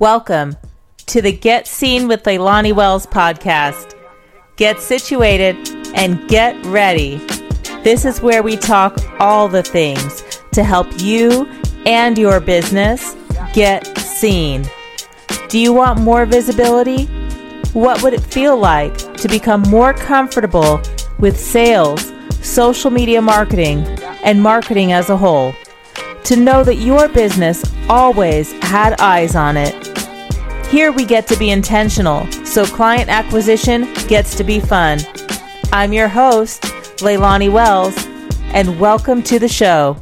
Welcome to the Get Seen with Leilani Wells podcast. Get situated and get ready. This is where we talk all the things to help you and your business get seen. Do you want more visibility? What would it feel like to become more comfortable with sales, social media marketing, and marketing as a whole? To know that your business always had eyes on it here we get to be intentional, so client acquisition gets to be fun. I'm your host, Leilani Wells, and welcome to the show.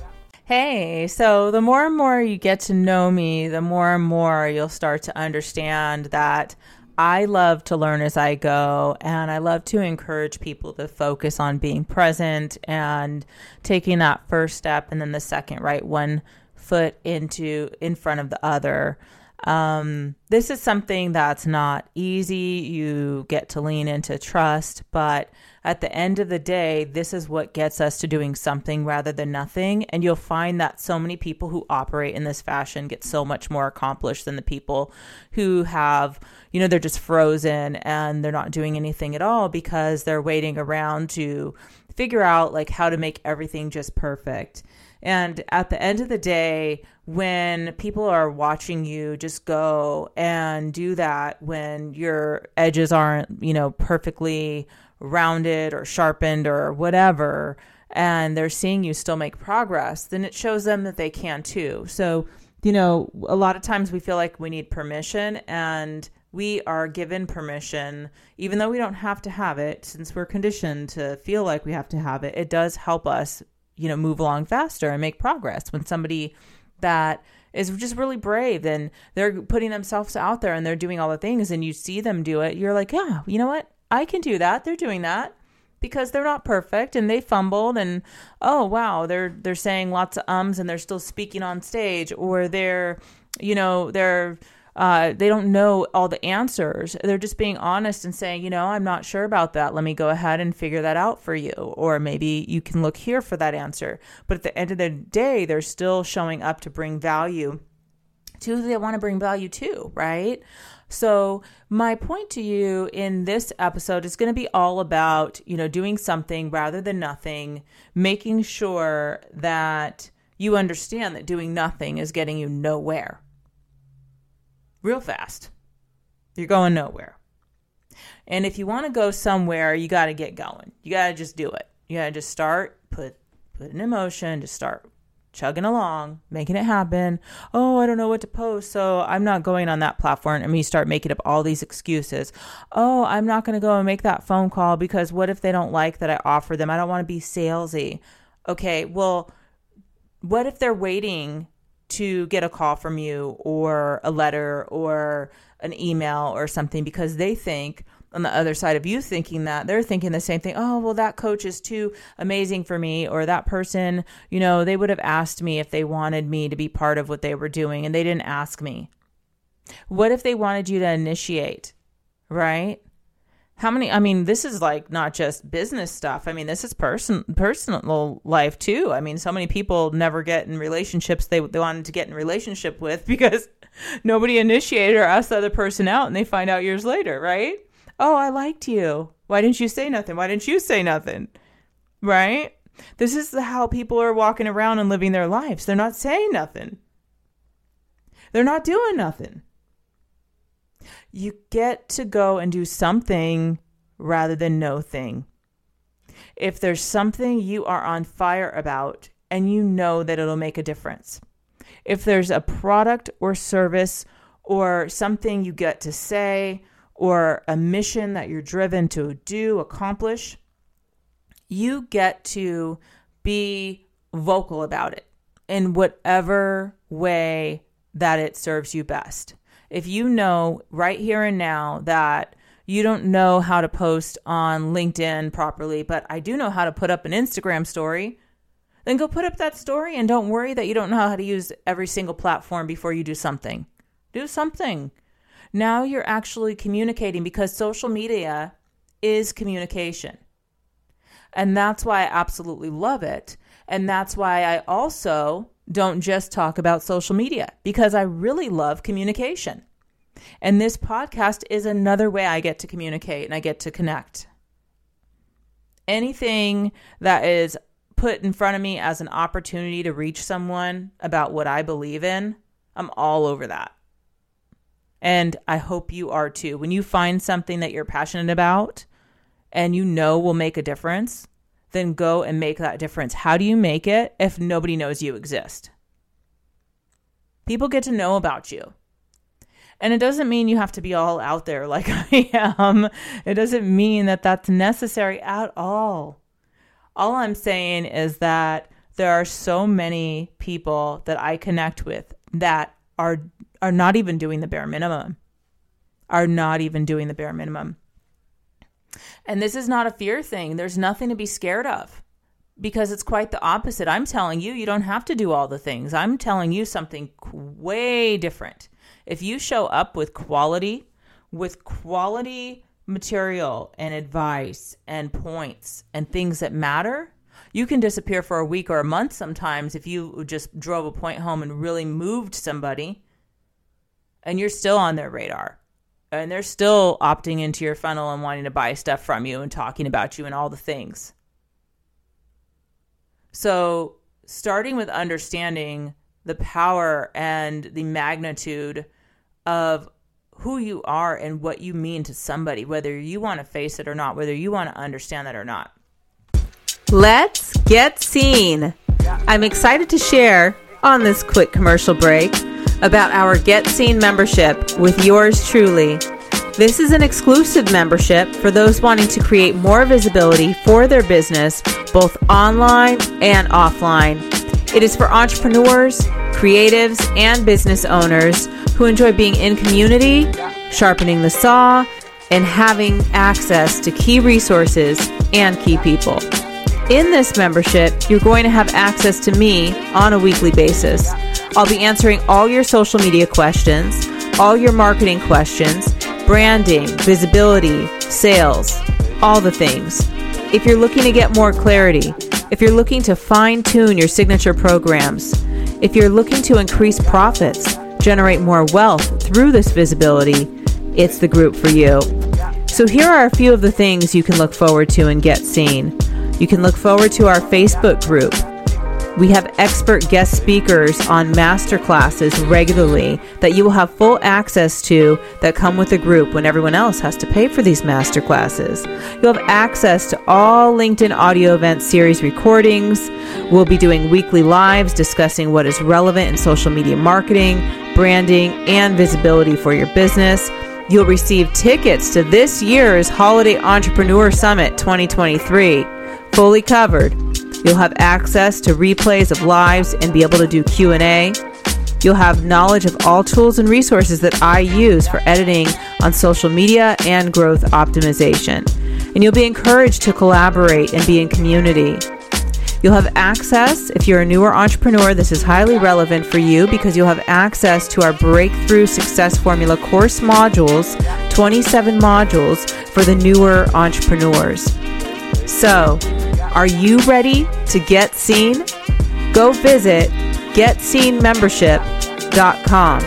Hey, so the more and more you get to know me, the more and more you'll start to understand that I love to learn as I go, and I love to encourage people to focus on being present and taking that first step and then the second, right? One foot into in front of the other. Um, this is something that's not easy. You get to lean into trust, but at the end of the day, this is what gets us to doing something rather than nothing. And you'll find that so many people who operate in this fashion get so much more accomplished than the people who have, you know, they're just frozen and they're not doing anything at all because they're waiting around to figure out like how to make everything just perfect. And at the end of the day, when people are watching you just go and do that when your edges aren't, you know, perfectly rounded or sharpened or whatever, and they're seeing you still make progress, then it shows them that they can too. So, you know, a lot of times we feel like we need permission and we are given permission, even though we don't have to have it, since we're conditioned to feel like we have to have it, it does help us you know move along faster and make progress when somebody that is just really brave and they're putting themselves out there and they're doing all the things and you see them do it you're like yeah you know what? I can do that. They're doing that because they're not perfect and they fumbled and oh wow they're they're saying lots of ums and they're still speaking on stage or they're you know they're uh, they don't know all the answers. They're just being honest and saying, you know, I'm not sure about that. Let me go ahead and figure that out for you. Or maybe you can look here for that answer. But at the end of the day, they're still showing up to bring value to who they want to bring value to, right? So, my point to you in this episode is going to be all about, you know, doing something rather than nothing, making sure that you understand that doing nothing is getting you nowhere real fast. You're going nowhere. And if you want to go somewhere, you got to get going. You got to just do it. You got to just start, put put an emotion, just start chugging along, making it happen. Oh, I don't know what to post, so I'm not going on that platform. And you start making up all these excuses. Oh, I'm not going to go and make that phone call because what if they don't like that I offer them? I don't want to be salesy. Okay, well, what if they're waiting to get a call from you or a letter or an email or something because they think on the other side of you thinking that they're thinking the same thing oh well that coach is too amazing for me or that person you know they would have asked me if they wanted me to be part of what they were doing and they didn't ask me. What if they wanted you to initiate right how many i mean this is like not just business stuff. I mean this is person personal life too. I mean so many people never get in relationships they, they wanted to get in relationship with because nobody initiated or asked the other person out and they find out years later right? Oh i liked you. Why didn't you say nothing? Why didn't you say nothing? Right? This is how people are walking around and living their lives. They're not saying nothing. They're not doing nothing you get to go and do something rather than no thing. If there's something you are on fire about and you know that it'll make a difference, if there's a product or service or something you get to say or a mission that you're driven to do, accomplish, you get to be vocal about it in whatever way that it serves you best if you know right here and now that you don't know how to post on LinkedIn properly, but I do know how to put up an Instagram story, then go put up that story and don't worry that you don't know how to use every single platform before you do something. Do something. Now you're actually communicating because social media is communication. And that's why I absolutely love it. And that's why I also don't just talk about social media because I really love communication. And this podcast is another way I get to communicate and I get to connect. Anything that is put in front of me as an opportunity to reach someone about what I believe in, I'm all over that. And I hope you are too. When you find something that you're passionate about and you know will make a difference, then go and make that difference. How do you make it if nobody knows you exist? People get to know about you. And it doesn't mean you have to be all out there like I am. It doesn't mean that that's necessary at all. All I'm saying is that there are so many people that I connect with that are are not even doing the bare minimum. Are not even doing the bare minimum. And this is not a fear thing. There's nothing to be scared of because it's quite the opposite. I'm telling you, you don't have to do all the things. I'm telling you something way different. If you show up with quality, with quality material and advice and points and things that matter, you can disappear for a week or a month sometimes if you just drove a point home and really moved somebody and you're still on their radar and they're still opting into your funnel and wanting to buy stuff from you and talking about you and all the things. So, starting with understanding the power and the magnitude of who you are and what you mean to somebody, whether you want to face it or not, whether you want to understand that or not. Let's get seen. I'm excited to share on this quick commercial break about our Get Seen membership with yours truly. This is an exclusive membership for those wanting to create more visibility for their business, both online and offline. It is for entrepreneurs, creatives, and business owners who enjoy being in community, sharpening the saw, and having access to key resources and key people. In this membership, you're going to have access to me on a weekly basis. I'll be answering all your social media questions, all your marketing questions, branding, visibility, sales, all the things. If you're looking to get more clarity, if you're looking to fine tune your signature programs, if you're looking to increase profits, generate more wealth through this visibility, it's the group for you. So, here are a few of the things you can look forward to and get seen. You can look forward to our Facebook group. We have expert guest speakers on master classes regularly that you will have full access to that come with the group when everyone else has to pay for these master classes. You'll have access to all LinkedIn audio event series recordings. We'll be doing weekly lives discussing what is relevant in social media marketing, branding, and visibility for your business. You'll receive tickets to this year's Holiday Entrepreneur Summit 2023, fully covered You'll have access to replays of lives and be able to do Q&A. You'll have knowledge of all tools and resources that I use for editing on social media and growth optimization. And you'll be encouraged to collaborate and be in community. You'll have access, if you're a newer entrepreneur, this is highly relevant for you because you'll have access to our Breakthrough Success Formula course modules, 27 modules for the newer entrepreneurs. So, are you ready to get seen? Go visit getseenmembership.com.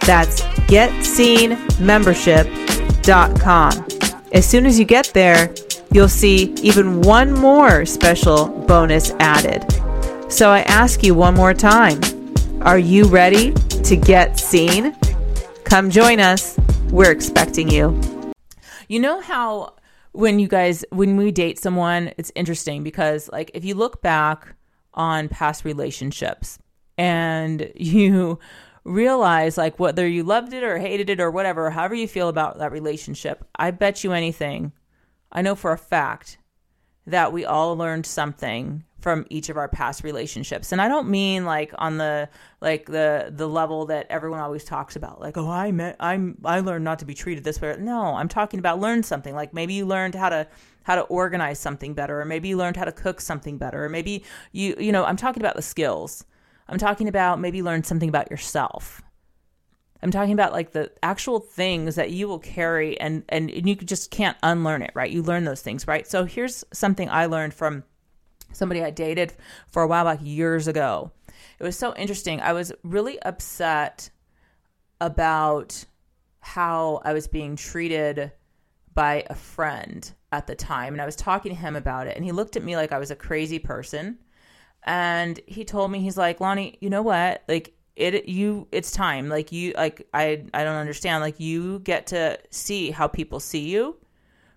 That's getseenmembership.com. As soon as you get there, you'll see even one more special bonus added. So I ask you one more time Are you ready to get seen? Come join us. We're expecting you. You know how when you guys when we date someone it's interesting because like if you look back on past relationships and you realize like whether you loved it or hated it or whatever however you feel about that relationship i bet you anything i know for a fact that we all learned something from each of our past relationships. And i don't mean like on the like the the level that everyone always talks about like oh i met i'm i learned not to be treated this way. No i'm talking about learn something. Like maybe you learned how to how to organize something better or maybe you learned how to cook something better or maybe you you know i'm talking about the skills. I'm talking about maybe learn something about yourself. I'm talking about like the actual things that you will carry and and, and you just can't unlearn it right? You learn those things right? So here's something i learned from somebody I dated for a while back years ago. It was so interesting. I was really upset about how I was being treated by a friend at the time. And I was talking to him about it. And he looked at me like I was a crazy person. And he told me, he's like, Lonnie, you know what? Like, it you it's time like you like i i don't understand like you get to see how people see you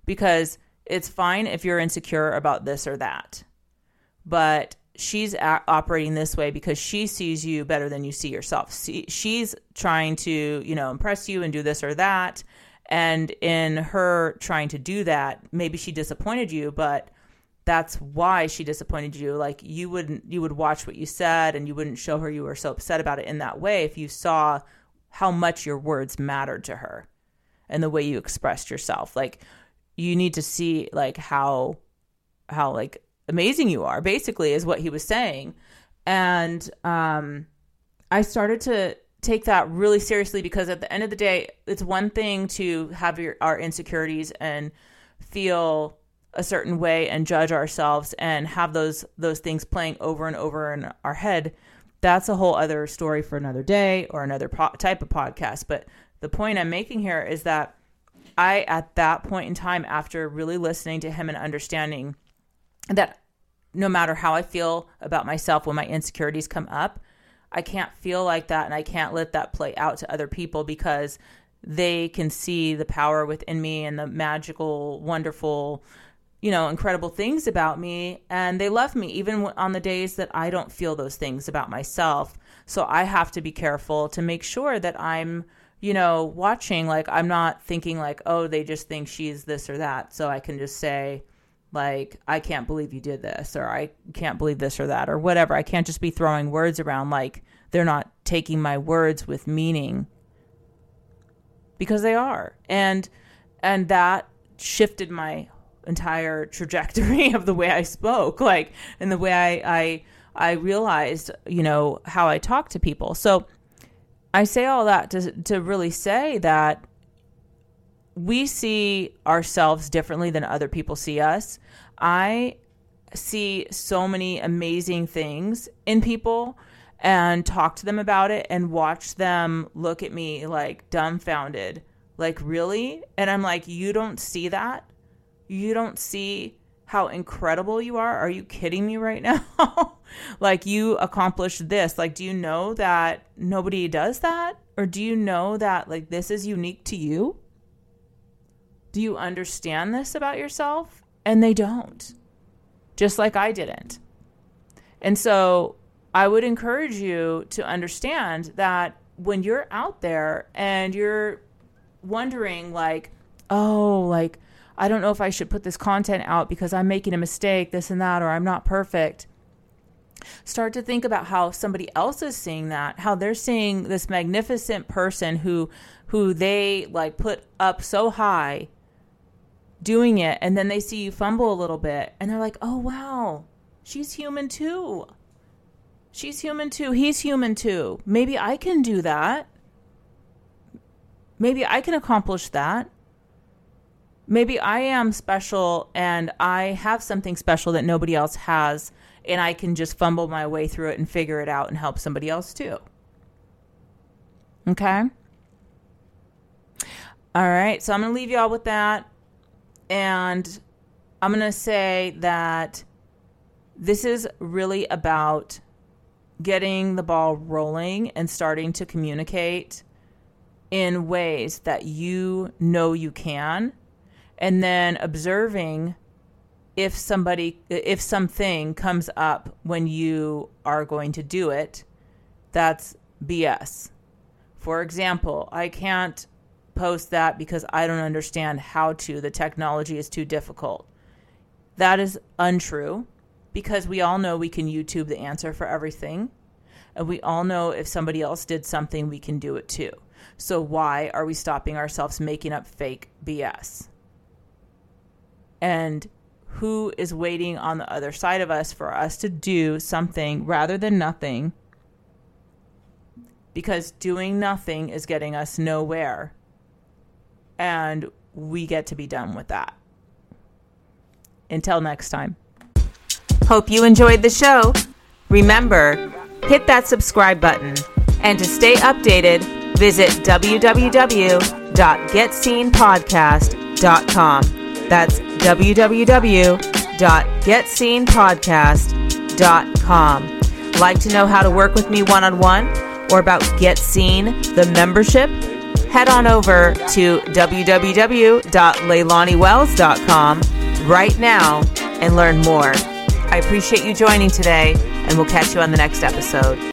because it's fine if you're insecure about this or that but she's a- operating this way because she sees you better than you see yourself. See, she's trying to, you know, impress you and do this or that. And in her trying to do that, maybe she disappointed you, but that's why she disappointed you. Like you wouldn't, you would watch what you said and you wouldn't show her you were so upset about it in that way if you saw how much your words mattered to her and the way you expressed yourself. Like you need to see like how, how like amazing you are basically is what he was saying. And um i started to take that really seriously because at the end of the day it's one thing to have your our insecurities and feel a certain way and judge ourselves and have those those things playing over and over in our head. That's a whole other story for another day or another po- type of podcast. But the point i'm making here is that i at that point in time after really listening to him and understanding that no matter how I feel about myself when my insecurities come up, I can't feel like that and I can't let that play out to other people because they can see the power within me and the magical, wonderful, you know, incredible things about me. And they love me even on the days that I don't feel those things about myself. So I have to be careful to make sure that I'm, you know, watching. Like, I'm not thinking, like, oh, they just think she's this or that. So I can just say, like i can't believe you did this or i can't believe this or that or whatever. I can't just be throwing words around like they're not taking my words with meaning. Because they are. And and that shifted my entire trajectory of the way i spoke like and the way i i i realized you know how i talk to people. So i say all that to to really say that we see ourselves differently than other people see us. I see so many amazing things in people and talk to them about it and watch them look at me like dumbfounded. Like, really? And I'm like, you don't see that? You don't see how incredible you are? Are you kidding me right now? like, you accomplished this. Like, do you know that nobody does that? Or do you know that, like, this is unique to you? Do you understand this about yourself? And they don't, just like I didn't. And so I would encourage you to understand that when you're out there and you're wondering, like, oh, like, I don't know if I should put this content out because I'm making a mistake, this and that, or I'm not perfect. Start to think about how somebody else is seeing that, how they're seeing this magnificent person who who they like put up so high doing it and then they see you fumble a little bit and they're like, "Oh wow, she's human too." She's human too. He's human too. Maybe I can do that. Maybe I can accomplish that. Maybe I am special and I have something special that nobody else has, and I can just fumble my way through it and figure it out and help somebody else too. Okay? All right, so I'm going to leave y'all with that. And I'm going to say that this is really about getting the ball rolling and starting to communicate in ways that you know you can. And then observing if somebody if something comes up when you are going to do it that's bs for example i can't post that because I don't understand how to. The technology is too difficult. That is untrue because we all know we can YouTube the answer for everything. And we all know if somebody else did something, we can do it too. So why are we stopping ourselves making up fake BS? And who is waiting on the other side of us for us to do something rather than nothing? Because doing nothing is getting us nowhere and we get to be done with that. Until next time. Hope you enjoyed the show. Remember, hit that subscribe button. And to stay updated, visit www.getseenpodcast.com. That's www.getseenpodcast.com. Like to know how to work with me one on one or about Get Seen, the membership? Head on over to www.leilaniwells.com right now and learn more. I appreciate you joining today, and we'll catch you on the next episode.